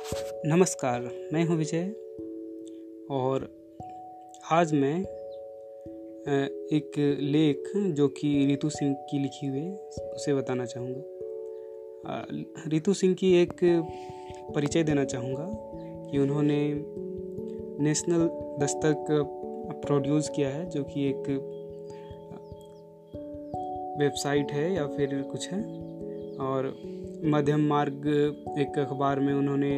नमस्कार, मैं हूँ विजय। और आज मैं एक लेख जो कि रितु सिंह की लिखी हुई है, उसे बताना चाहूँगा। रितु सिंह की एक परिचय देना चाहूँगा कि उन्होंने नेशनल दस्तक प्रोड्यूस किया है, जो कि एक वेबसाइट है या फिर कुछ है। और मध्यम मार्ग, एक अखबार में उन्होंने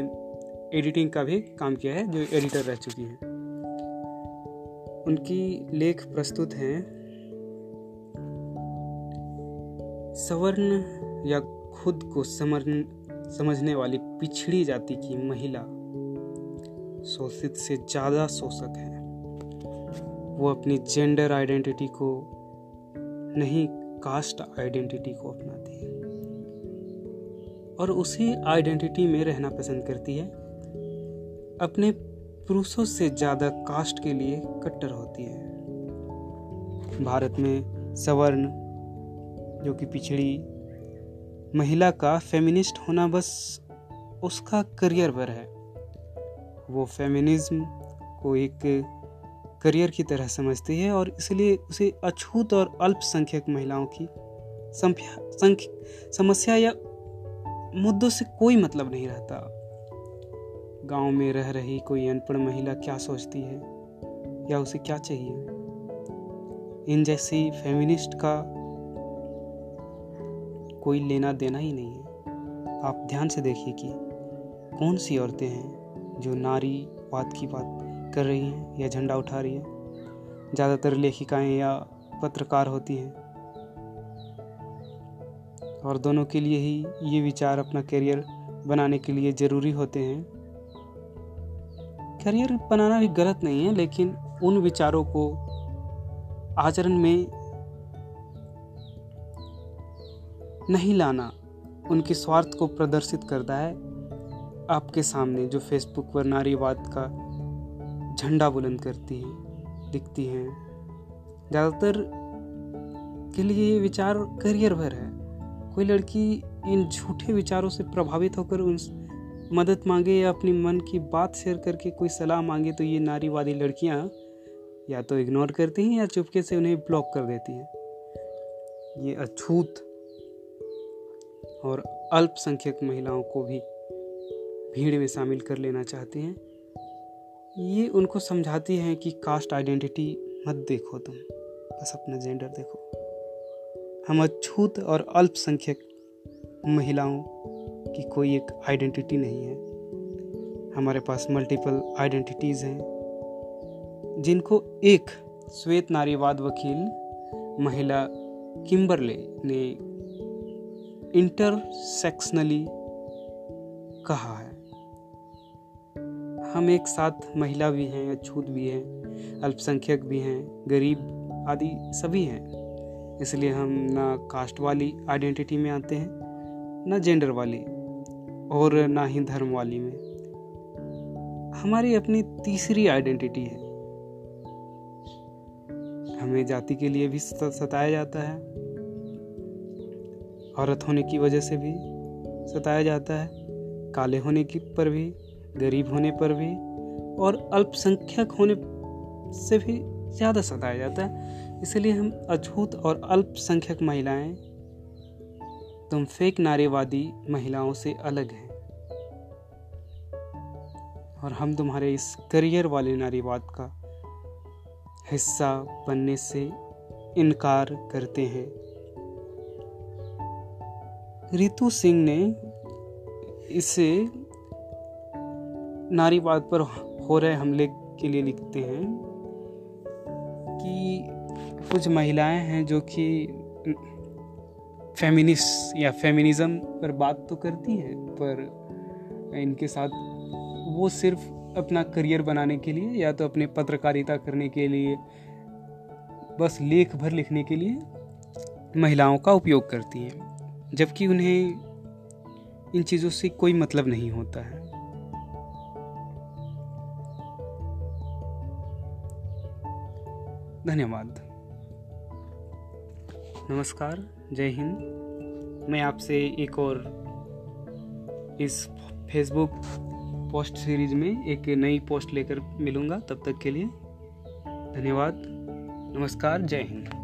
एडिटिंग का भी काम किया है, जो एडिटर रह चुकी हैं। उनकी लेख प्रस्तुत हैं। सवर्ण या खुद को समर्ण समझने वाली पिछड़ी जाति की महिला शोषित से ज़्यादा शोषक है। वो अपनी जेंडर आइडेंटिटी को नहीं कास्ट आइडेंटिटी को अपनाती और उसी आइडेंटिटी में रहना पसंद करती है। अपने पुरुषों से ज़्यादा कास्ट के लिए कट्टर होती है। भारत में सवर्ण, जो कि पिछड़ी महिला का फेमिनिस्ट होना बस उसका करियर पर है। वो फेमिनिज्म को एक करियर की तरह समझती है और इसलिए उसे अछूत और अल्पसंख्यक महिलाओं की संख्या समस्या या मुद्दों से कोई मतलब नहीं रहता। गाँव में रह रही कोई अनपढ़ महिला क्या सोचती है? या उसे क्या चाहिए? इन जैसी फेमिनिस्ट का कोई लेना देना ही नहीं है। आप ध्यान से देखिए कि कौन सी औरतें हैं जो नारी बात की बात कर रही हैं या झंडा उठा रही हैं। ज़्यादातर लेखिकाएँ या पत्रकार होती हैं। और दोनों के लिए ही ये विचार अपना करियर बनाने के लिए ज़रूरी होते हैं। करियर बनाना भी गलत नहीं है, लेकिन उन विचारों को आचरण में नहीं लाना उनके स्वार्थ को प्रदर्शित करता है। आपके सामने जो फेसबुक पर नारीवाद का झंडा बुलंद करती हैं, दिखती हैं, ज़्यादातर के लिए ये विचार करियर भर है। कोई लड़की इन झूठे विचारों से प्रभावित होकर उन मदद मांगे या अपनी मन की बात शेयर करके कोई सलाह मांगे तो ये नारीवादी लड़कियाँ या तो इग्नोर करती हैं या चुपके से उन्हें ब्लॉक कर देती हैं। ये अछूत और अल्पसंख्यक महिलाओं को भी भीड़ में शामिल कर लेना चाहती हैं। ये उनको समझाती हैं कि कास्ट आइडेंटिटी मत देखो तुम, बस अपना जेंडर देखो। हम अछूत और अल्पसंख्यक महिलाओं की कोई एक आइडेंटिटी नहीं है। हमारे पास मल्टीपल आइडेंटिटीज़ हैं, जिनको एक श्वेत नारीवाद वकील महिला किम्बरले ने इंटरसेक्शनली कहा है। हम एक साथ महिला भी हैं, अछूत भी हैं, अल्पसंख्यक भी हैं, गरीब आदि सभी हैं। इसलिए हम ना कास्ट वाली आइडेंटिटी में आते हैं, ना जेंडर वाली, और ना ही धर्म वाली में। हमारी अपनी तीसरी आइडेंटिटी है। हमें जाति के लिए भी सताया जाता है, औरत होने की वजह से भी सताया जाता है, काले होने की पर भी, गरीब होने पर भी, और अल्पसंख्यक होने से भी ज़्यादा सताया जाता है। इसलिए हम अछूत और अल्पसंख्यक महिलाएँ, तुम फेक नारीवादी महिलाओं से अलग हैं। और हम तुम्हारे इस करियर वाले नारीवाद का हिस्सा बनने से इनकार करते हैं। रितु सिंह ने इसे नारीवाद पर हो रहे हमले के लिए लिखते हैं कि कुछ महिलाएँ हैं जो कि फेमिनिस्ट या फेमिनिज्म पर बात तो करती हैं, पर इनके साथ वो सिर्फ़ अपना करियर बनाने के लिए या तो अपने पत्रकारिता करने के लिए, बस लेख भर लिखने के लिए महिलाओं का उपयोग करती हैं, जबकि उन्हें इन चीज़ों से कोई मतलब नहीं होता है। धन्यवाद। नमस्कार, जय हिंद। मैं आपसे एक और इस फेसबुक पोस्ट सीरीज़ में एक नई पोस्ट लेकर मिलूँगा। तब तक के लिए धन्यवाद। नमस्कार, जय हिंद।